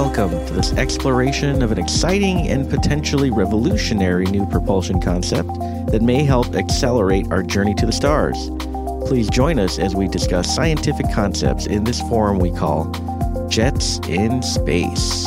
Welcome to this exploration of an exciting and potentially revolutionary new propulsion concept that may help accelerate our journey to the stars. Please join us as we discuss scientific concepts in this forum we call Jets in Space.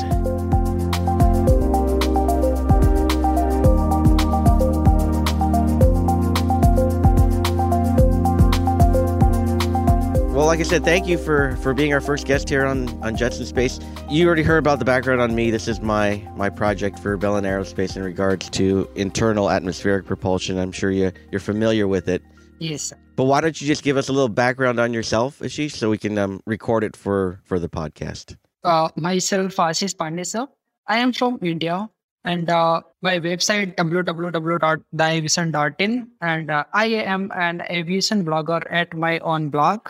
Like I said, thank you for for being our first guest here on on Jets in Space. You already heard about the background on me. This is my my project for Belen Aerospace in regards to internal atmospheric propulsion. I'm sure you you're familiar with it. Yes. But why don't you just give us a little background on yourself, Ashish, so we can um, record it for for the podcast? Uh, myself, Ashish Pandey, sir. I am from India, and uh, my website www.theaviation.in, and uh, I am an aviation blogger at my own blog.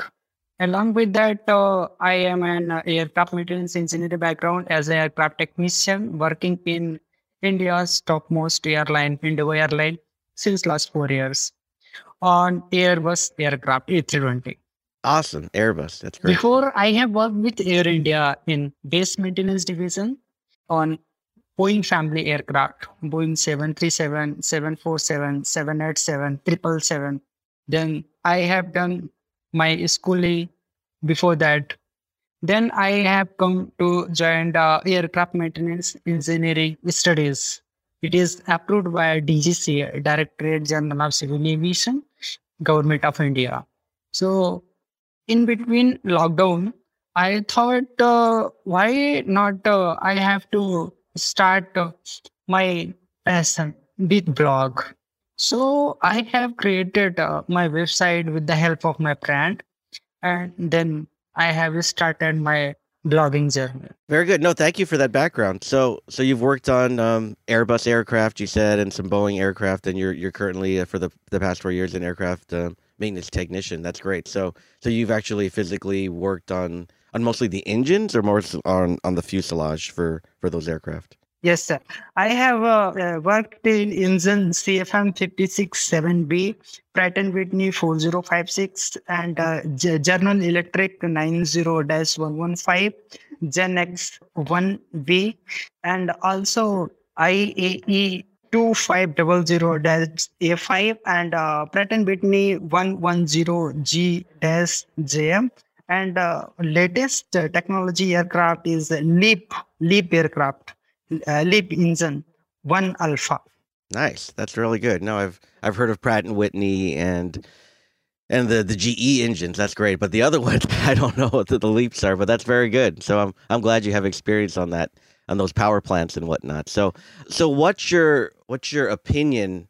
Along with that, uh, I am an aircraft maintenance engineer background as an aircraft technician working in India's topmost airline, Indigo Airline, since last four years on Airbus aircraft A320. Awesome, Airbus. That's great. Before, I have worked with Air India in base maintenance division on Boeing family aircraft, Boeing 737, 747, 787, 777. Then I have done my schooling before that. Then I have come to join the aircraft maintenance engineering studies. It is approved by DGCA, Directorate General of Civil Aviation, Government of India. So, in between lockdown, I thought, uh, why not? Uh, I have to start uh, my passion with blog. So I have created uh, my website with the help of my friend, and then I have started my blogging journey. Very good. No, thank you for that background. So, so you've worked on um, Airbus aircraft, you said, and some Boeing aircraft, and you're you're currently uh, for the the past four years an aircraft um, maintenance technician. That's great. So, so you've actually physically worked on on mostly the engines, or more on on the fuselage for for those aircraft. Yes, sir. I have uh, uh, worked in engine CFM 56-7B, Pratt & Whitney 4056, and uh, G- General Electric 90-115, GEnx-1B, and also IAE 2500-A5 and uh, Pratt & Whitney 110G-JM. And uh, latest uh, technology aircraft is LEAP, LEAP aircraft uh, engine one alpha. Nice. That's really good. No, I've I've heard of Pratt and Whitney and and the the GE engines. That's great. But the other ones, I don't know what the, the leaps are. But that's very good. So I'm I'm glad you have experience on that on those power plants and whatnot. So so what's your what's your opinion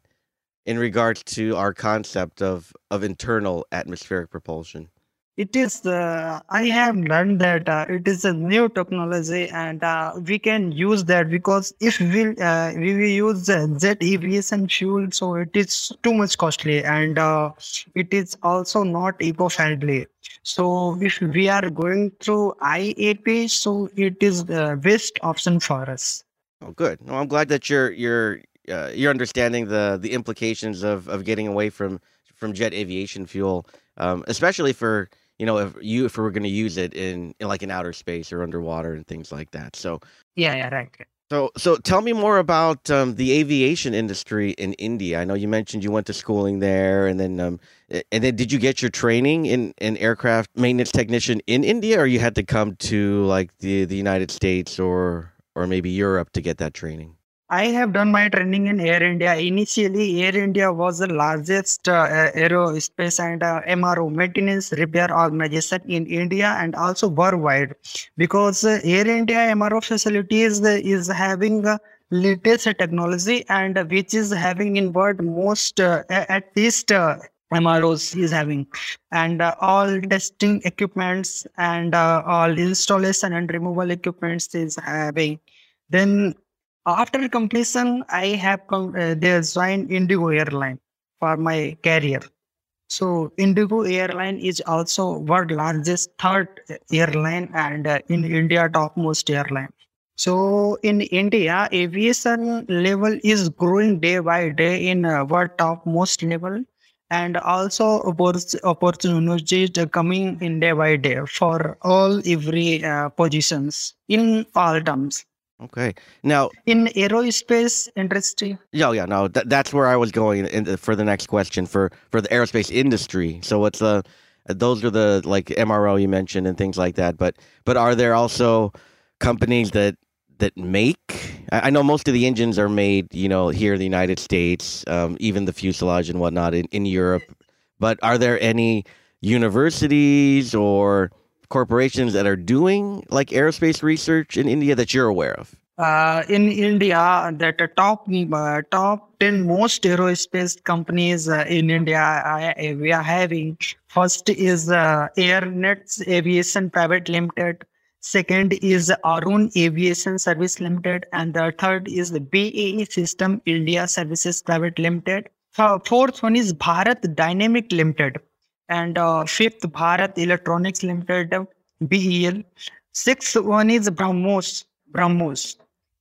in regards to our concept of of internal atmospheric propulsion? It is uh, i have learned that uh, it is a new technology and uh, we can use that because if we uh, we will use jet aviation fuel so it is too much costly and uh, it is also not eco friendly so if we are going through iap so it is the best option for us. Oh good. No i'm glad that you're you're uh, you're understanding the the implications of of getting away from from jet aviation fuel um, especially for you know, if you if we are going to use it in, in like in outer space or underwater and things like that. So yeah, yeah, right. So so tell me more about um, the aviation industry in India. I know you mentioned you went to schooling there, and then um, and then did you get your training in in aircraft maintenance technician in India, or you had to come to like the the United States or or maybe Europe to get that training? I have done my training in Air India. Initially, Air India was the largest uh, aerospace and uh, MRO maintenance repair organization in India and also worldwide. Because uh, Air India MRO facilities is having latest technology and which is having in world most uh, at least uh, MROs is having. And uh, all testing equipments and all installation and removal equipments is having. Then after completion, I have come, uh, they joined Indigo Airline for my career. So Indigo Airline is also world largest third airline and uh, in India topmost airline. So in India, aviation level is growing day by day in uh, world topmost level, and also opportunities coming in day by day for all every uh, positions in all terms. Okay. Now, in aerospace industry. Yeah, yeah. No, that, that's where I was going the, for the next question for for the aerospace industry. So, what's the those are the like MRO you mentioned and things like that. But but are there also companies that that make? I know most of the engines are made, you know, here in the United States, um, even the fuselage and whatnot in, in Europe. But are there any universities or corporations that are doing like aerospace research in India that you're aware of? Uh, in India, that the top uh, top ten most aerospace companies uh, in India we are having. First is uh, AirNets Aviation Private Limited. Second is Arun Aviation Service Limited, and the third is the BAE System India Services Private Limited. Fourth one is Bharat Dynamic Limited, and uh, fifth Bharat Electronics Limited (BEL). Sixth one is BrahMos BrahMos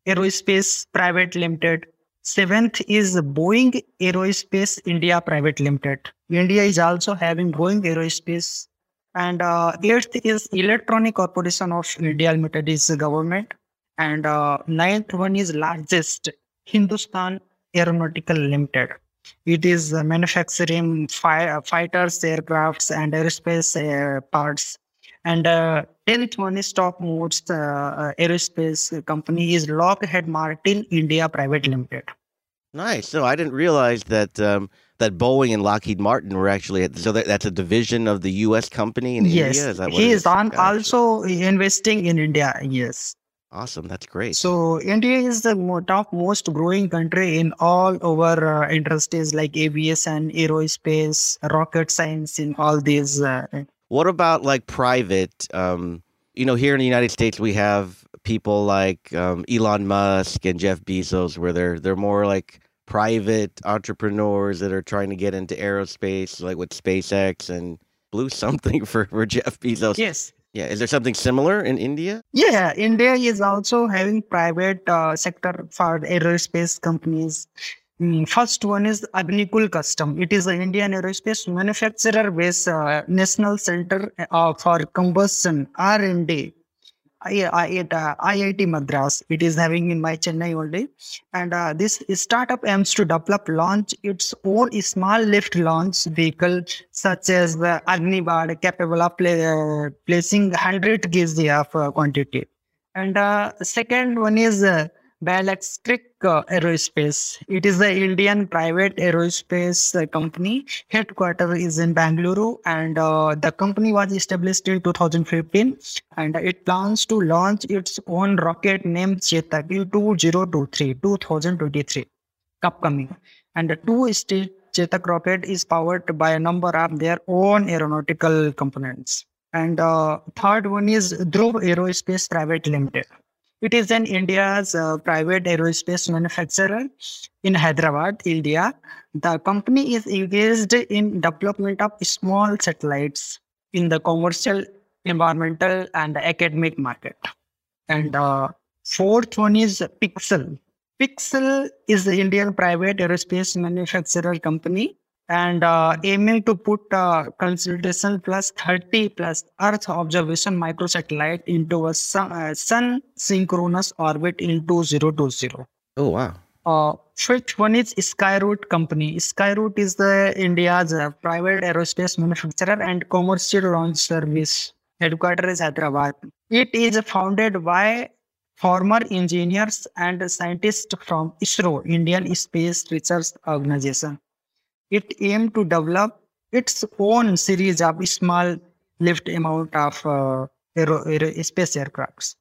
Aerospace Private Limited. Seventh is Boeing Aerospace India Private Limited. India is also having Boeing Aerospace and uh, eighth is Electronic Corporation of India Limited is government. And uh, ninth one is largest Hindustan Aeronautical Limited. It is uh, manufacturing fi- fighters, aircrafts, and aerospace uh, parts. And uh, tenth one is top most uh, uh, aerospace company is Lockheed Martin India Private Limited. Nice. So I didn't realize that um, that Boeing and Lockheed Martin were actually at, so that, that's a division of the U.S. company in yes. India. Is that he is, on also investing in India. Yes. Awesome. That's great. So India is the top most growing country in all over uh, industries like aviation, aerospace, rocket science, in all these. Uh, what about like private? Um, you know, here in the United States, we have people like um, Elon Musk and Jeff Bezos, where they're they're more like private entrepreneurs that are trying to get into aerospace, like with SpaceX and Blue something for, for Jeff Bezos. Yes. Yeah. Is there something similar in India? Yeah. India is also having private uh, sector for aerospace companies. Mm, first one is Agnikul Cosmos. It is an Indian aerospace manufacturer based uh, national center uh, for combustion R&D I, I, at uh, IIT Madras. It is having in my Chennai only. And uh, this startup aims to develop, launch its own small lift launch vehicle, such as the Agnibaan, capable of uh, placing 100 kg of uh, quantity. And uh, second one is uh, Bellatrix uh, Aerospace. It is the Indian private aerospace uh, company. Headquarter is in Bangalore, and uh, the company was established in 2015. And it plans to launch its own rocket named Chetak in 2023, 2023, upcoming. And the two-stage Chetak rocket is powered by a number of their own aeronautical components. And uh, third one is Dhruv Aerospace Private Limited. It is an India's uh, private aerospace manufacturer in Hyderabad, India. The company is engaged in development of small satellites in the commercial, environmental, and academic market. And uh, fourth one is Pixxel. Pixxel is the Indian private aerospace manufacturer company and uh, aiming to put uh, consultation plus 30 plus Earth observation microsatellite into a sun, uh, sun synchronous orbit in 2020. Oh, wow. Uh, which one is Skyroot company. Skyroot is the India's uh, private aerospace manufacturer and commercial launch service. Headquarters is Hyderabad. It is founded by former engineers and scientists from ISRO, Indian Space Research Organization it aimed to develop its own series of small lift amount of uh, aero, aero, space aircrafts.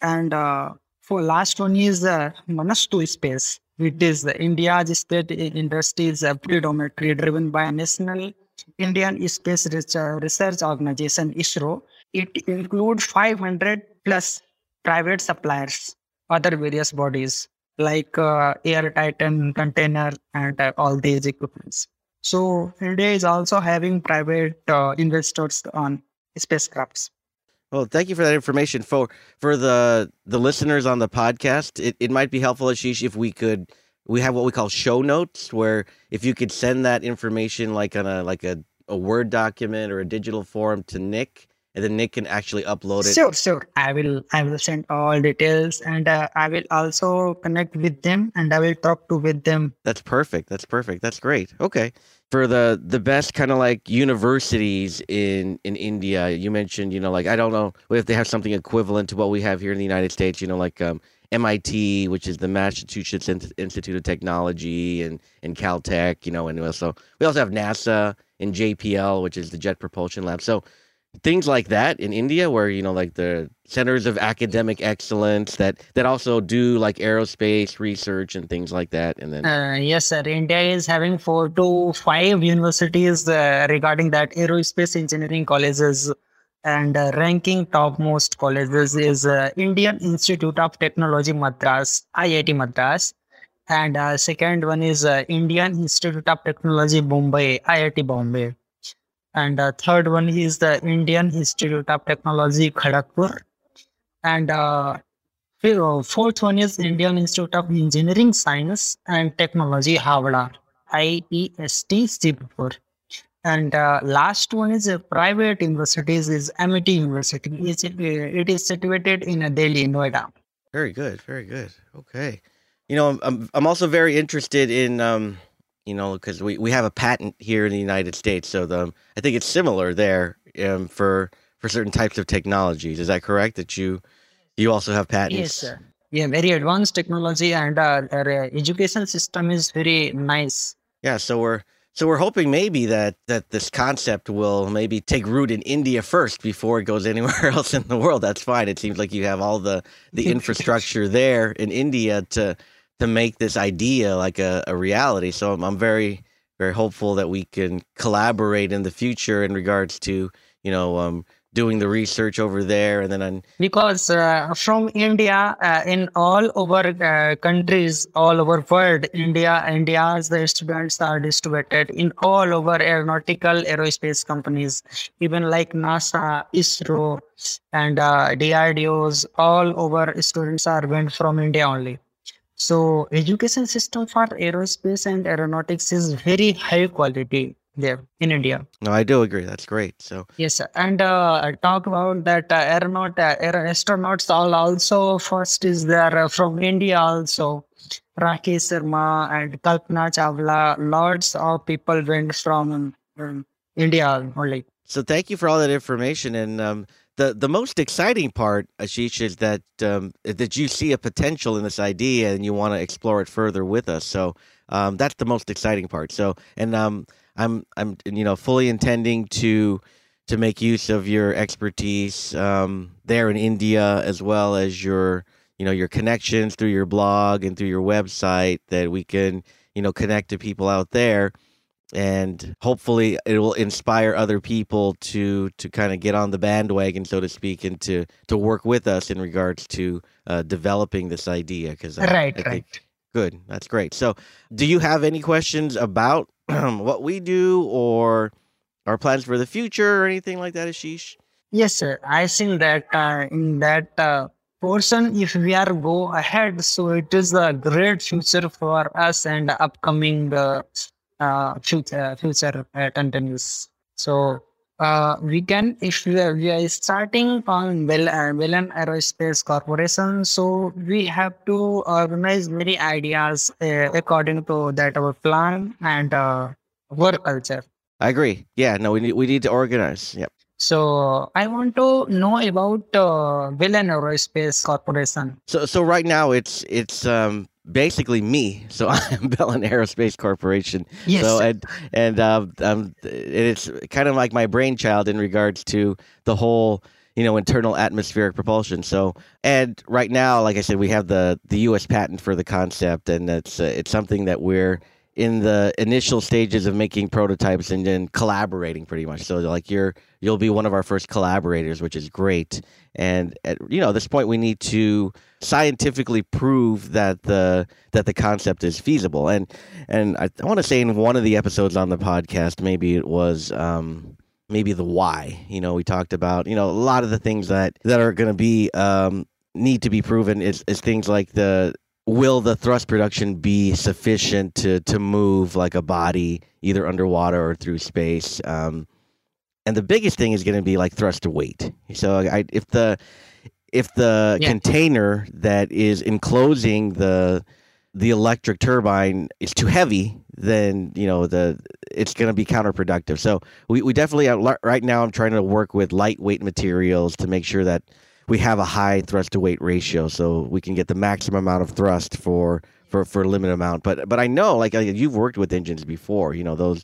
And uh, for last one is uh, Manastu Space, which is India's state industry is uh, predominantly driven by National Indian Space Research Organization ISRO. It includes 500 plus private suppliers, other various bodies like uh, Air Titan, container, and uh, all these equipments. So India is also having private uh, investors on spacecrafts. Well, thank you for that information. For for the the listeners on the podcast, it, it might be helpful, Ashish, if we could we have what we call show notes, where if you could send that information like on a like a, a Word document or a digital form to Nick, and then Nick can actually upload it. Sure, sure. I will. I will send all details, and uh, I will also connect with them, and I will talk to with them. That's perfect. That's perfect. That's great. Okay. For the the best kind of like universities in in India, you mentioned, you know, like I don't know if they have something equivalent to what we have here in the United States. You know, like um, MIT, which is the Massachusetts Institute of Technology, and and Caltech. You know, and also we also have NASA and JPL, which is the Jet Propulsion Lab. So things like that in India, where you know, like the centers of academic excellence that that also do like aerospace research and things like that. And then, uh, yes, sir, India is having four to five universities uh, regarding that aerospace engineering colleges. And uh, ranking topmost colleges is uh, Indian Institute of Technology Madras, IIT Madras, and uh, second one is uh, Indian Institute of Technology Bombay, IIT Bombay and uh, third one is the Indian Institute of Technology Kharagpur, and uh, fourth one is Indian Institute of Engineering Science and Technology Havla, IEST Shibpur. And uh, last one is a private universities is Amity University. It's, it is situated in Delhi, Noida. Very good, very good. Okay, you know, I'm I'm also very interested in um, you know, because we, we have a patent here in the United States. So the I think it's similar there um, for for certain types of technologies. Is that correct? That you you also have patents? Yes, sir. Yeah, very advanced technology, and uh, our education system is very nice. Yeah, so we're so we're hoping maybe that that this concept will maybe take root in India first before it goes anywhere else in the world. That's fine. It seems like you have all the the infrastructure there in India to to make this idea like a, a reality. So I'm, I'm very very hopeful that we can collaborate in the future in regards to you know um, doing the research over there. And then on because uh, from india uh, in all over uh, countries all over world india india's the students are distributed in all over aeronautical aerospace companies. Even like nasa isro and uh, drdos all over students are went from india only so education system for aerospace and aeronautics is very high quality there in India. No, I do agree. That's great. So yes, and uh, talk about that uh, aeronaut uh, aer- astronauts all also first is there uh, from India also. Rakesh Sharma and Kalpana Chawla, lots of people went from um, India only. So thank you for all that information and. Um, the the most exciting part, Ashish, is that um, that you see a potential in this idea and you want to explore it further with us. So um, that's the most exciting part. So and um, I'm I'm you know fully intending to to make use of your expertise um, there in India as well as your you know your connections through your blog and through your website that we can you know connect to people out there and hopefully it will inspire other people to to kind of get on the bandwagon so to speak and to to work with us in regards to uh, developing this idea because right I right good that's great. So do you have any questions about what we do or our plans for the future or anything like that ashish? Yes sir. I think that uh, in that uh, portion if we are go ahead so it is a great future for us and upcoming uh, uh, future future uh, continues. So uh, we can if we are, we are starting on well uh, Velan Aerospace Corporation, so we have to organize many ideas uh, according to that our plan and uh, work culture. I agree. Yeah, no, we need we need to organize. Yep. So I want to know about uh, Velan Aerospace Corporation. So so right now it's it's um basically me. So I'm Belen Aerospace Corporation. Yes. So and and uh, um, it's kind of like my brainchild in regards to the whole you know internal atmospheric propulsion. So and right now, like I said, we have the the U.S. patent for the concept, and it's uh, it's something that we're in the initial stages of making prototypes and then collaborating pretty much. So like you're you'll be one of our first collaborators which is great. And at you know at this point we need to scientifically prove that the that the concept is feasible. And and i, I want to say in one of the episodes on the podcast maybe it was um maybe the why. You know we talked about you know a lot of the things that that are going to be um need to be proven is, is things like the will the thrust production be sufficient to to move like a body either underwater or through space? Um, and the biggest thing is going to be like thrust to weight. So I, if the if the yeah. container that is enclosing the the electric turbine is too heavy, then you know the it's going to be counterproductive. So we, we definitely right now I'm trying to work with lightweight materials to make sure that we have a high thrust to weight ratio, so we can get the maximum amount of thrust for for for a limited amount. But but I know like you've worked with engines before, you know those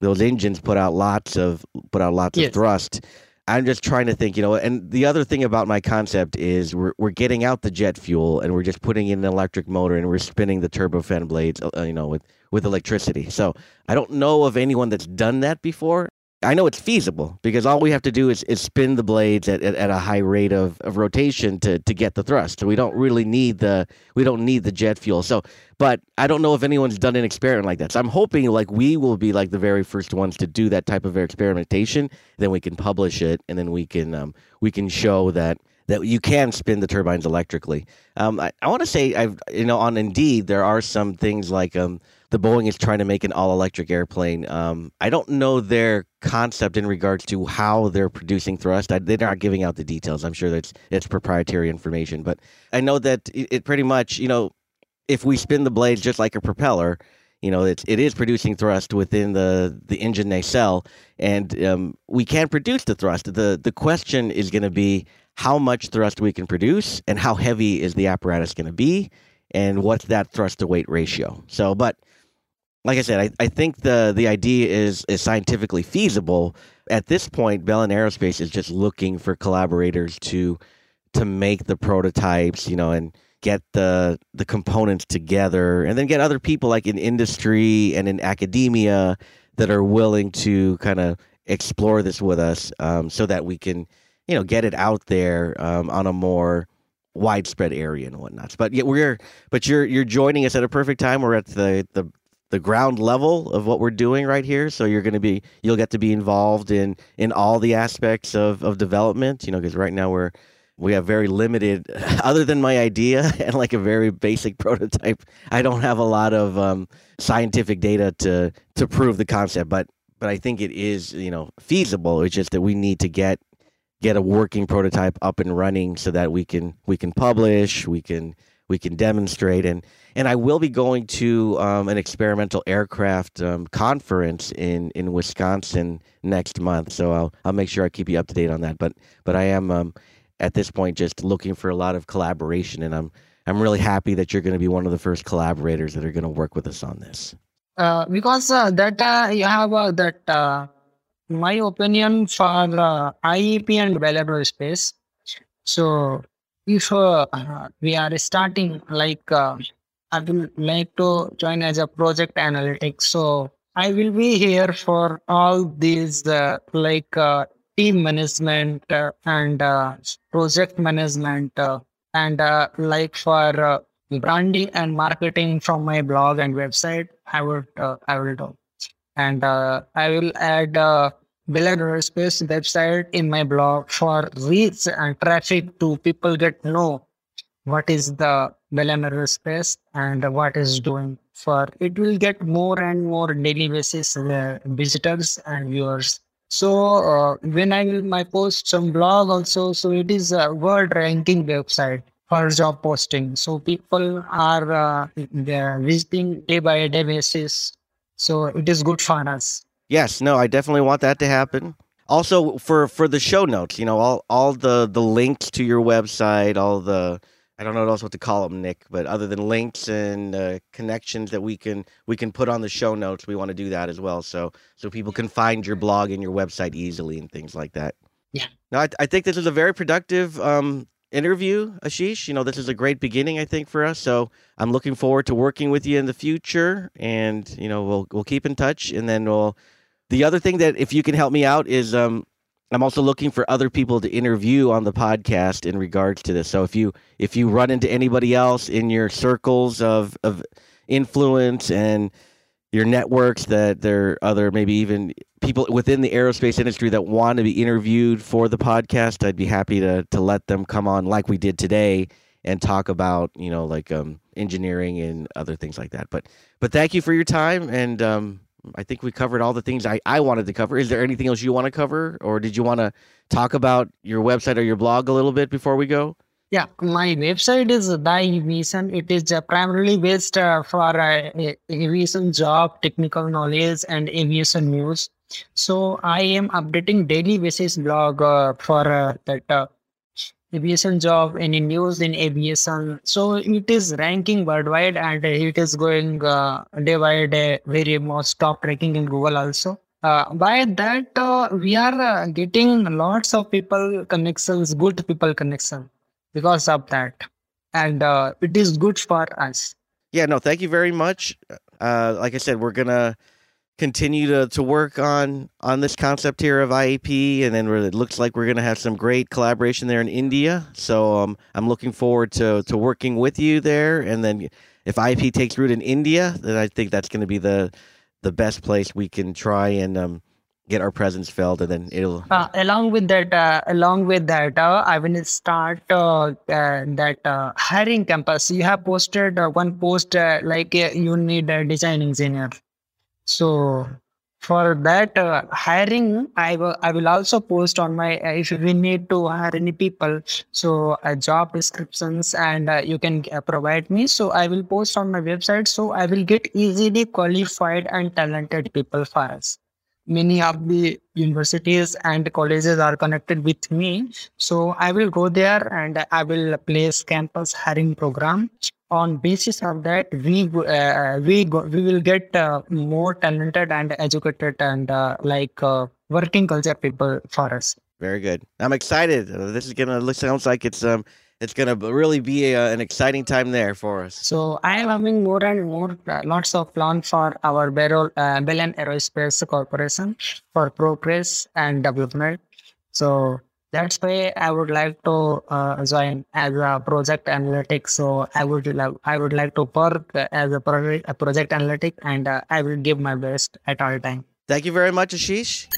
those engines put out lots of put out lots yes. of thrust. I'm just trying to think, you know, and the other thing about my concept is we're we're getting out the jet fuel and we're just putting in an electric motor and we're spinning the turbofan blades, uh, you know, with with electricity. So I don't know of anyone that's done that before. I know it's feasible because all we have to do is, is spin the blades at, at, at, a high rate of, of rotation to, to get the thrust. We don't really need the we don't need the jet fuel. So but I don't know if anyone's done an experiment like that. So I'm hoping like we will be like the very first ones to do that type of experimentation. Then we can publish it and then we can um, we can show that that you can spin the turbines electrically. Um, I, I want to say I've you know on Indeed there are some things like um, the Boeing is trying to make an all electric airplane. Um, I don't know their concept in regards to how they're producing thrust. I, they're not giving out the details. I'm sure that's it's proprietary information, but I know that it, it, pretty much, you know, if we spin the blades just like a propeller, you know, it's it is producing thrust within the the engine nacelle, and um, we can produce the thrust. the The question is going to be how much thrust we can produce, and how heavy is the apparatus going to be, and what's that thrust to weight ratio. So, but like I said, I, I think the the idea is is scientifically feasible. At this point, Belen Aerospace is just looking for collaborators to to make the prototypes, you know, and get the the components together, and then get other people like in industry and in academia that are willing to kind of explore this with us, um, so that we can, you know, get it out there um, on a more widespread area and whatnot. But yeah, we're but you're you're joining us at a perfect time. We're at the the the ground level of what we're doing right here. So you're going to be you'll get to be involved in in all the aspects of of development. You know, because right now we're we have very limited other than my idea and like a very basic prototype i don't have a lot of um, scientific data to to prove the concept but but i think it is you know feasible it's just that we need to get get a working prototype up and running so that we can we can publish we can we can demonstrate and and I will be going to um, an experimental aircraft um, conference in, in Wisconsin next month. So I'll I'll make sure I keep you up to date on that. But but I am um, at this point just looking for a lot of collaboration, and I'm I'm really happy that you're going to be one of the first collaborators that are going to work with us on this. Uh, because uh, that uh, you have uh, that uh, my opinion for uh, IEP and developer space. So if we are starting like I will like to join as a project analytics. So I will be here for all these uh, like uh, team management uh, and uh, project management uh, and uh, like for branding and marketing from my blog and website. I will I will do, and I will add. Belen Aerospace website in my blog for reach and traffic to people get know what is the Belen Aerospace and what is doing for it will get more and more daily basis uh, visitors and viewers. So uh, when i will my post some blog also so it is a world ranking website for job posting. So people are uh, visiting day by day basis. So it is good for us yes no i definitely want that to happen also for for the show notes you know all all the the links to your website all the I don't know what else what to call them, Nick. But other than links and uh, connections that we can we can put on the show notes, we want to do that as well. So so people can find your blog and your website easily and things like that. Yeah. No, I, I think this is a very productive um, interview, Ashish. You know, this is a great beginning, I think, for us. So I'm looking forward to working with you in the future, and you know, we'll we'll keep in touch, and then we'll. The other thing that if you can help me out is um, I'm also looking for other people to interview on the podcast in regards to this. So if you if you run into anybody else in your circles of of influence and your networks that there are other maybe even people within the aerospace industry that want to be interviewed for the podcast, I'd be happy to to let them come on like we did today and talk about you know like um, engineering and other things like that. But but thank you for your time, and um, I think we covered all the things I, I wanted to cover. Is there anything else you want to cover, or did you want to talk about your website or your blog a little bit before we go? Yeah, my website is Die Aviation. It is uh, primarily based uh, for uh, aviation job, technical knowledge, and aviation news. So I am updating daily basis blog uh, for uh, that uh, aviation job, any news in aviation. So it is ranking worldwide and it is going uh, day by day very most top ranking in Google also. Uh, by that uh, we are uh, getting lots of people connections, good people connection because of that, and uh, it is good for us. Yeah, no, thank you very much. Uh, like I said, we're gonna continue to, to work on on this concept here of IAP, and then it looks like we're going to have some great collaboration there in India. So um, I'm looking forward to to working with you there. And then if IAP takes root in India, then I think that's going to be the the best place we can try and um, get our presence felt, and then it'll. Uh, along with that, uh, along with that, uh, I will start uh, uh, that uh, hiring campus. You have posted one post like you need a design engineer. So for that uh, hiring, I will I will also post on my uh, if we need to hire any people, so uh, job descriptions and uh, you can uh, provide me. So I will post on my website. So I will get easily qualified and talented people for us. Many of the universities and colleges are connected with me. So I will go there and I will place campus hiring program on basis of that we uh, we go, we will get uh, more talented and educated and uh, like uh, working culture people for us. Very good. I'm excited. Uh, this is gonna look sounds like it's um it's gonna really be a, uh, an exciting time there for us. So i am having more and more lots of plans for our Bell, uh, Belen Aerospace Corporation for progress and development. So that's why I would like to uh, join as a project analytic. So I would like I would like to work as a project a project analytic, and uh, I will give my best at all time. Thank you very much, Ashish.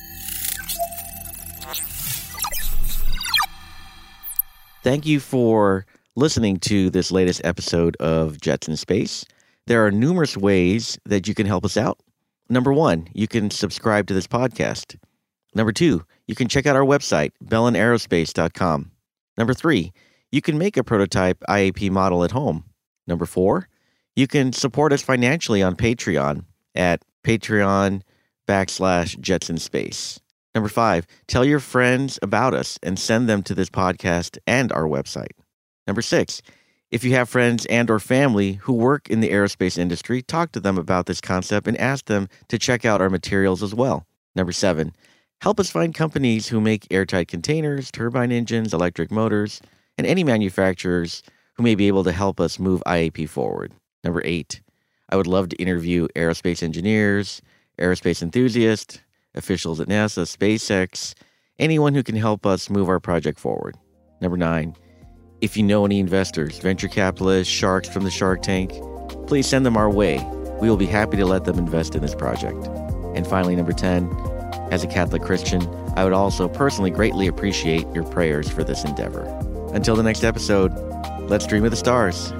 Thank you for listening to this latest episode of Jets in Space. There are numerous ways that you can help us out. Number one, you can subscribe to this podcast. Number two, you can check out our website, belenaerospace.com. Number three, you can make a prototype IAP model at home. Number four, you can support us financially on Patreon at Patreon backslash Jets in Space. Number five, tell your friends about us and send them to this podcast and our website. Number six, if you have friends and or family who work in the aerospace industry, talk to them about this concept and ask them to check out our materials as well. Number seven, Help us find companies who make airtight containers, turbine engines, electric motors, and any manufacturers who may be able to help us move IAP forward. Number eight, I would love to interview aerospace engineers, aerospace enthusiasts, officials at NASA, SpaceX, anyone who can help us move our project forward. Number nine, if you know any investors, venture capitalists, sharks from the Shark Tank, please send them our way. We will be happy to let them invest in this project. And finally, number 10, as a Catholic Christian, I would also personally greatly appreciate your prayers for this endeavor. Until the next episode, let's dream of the stars.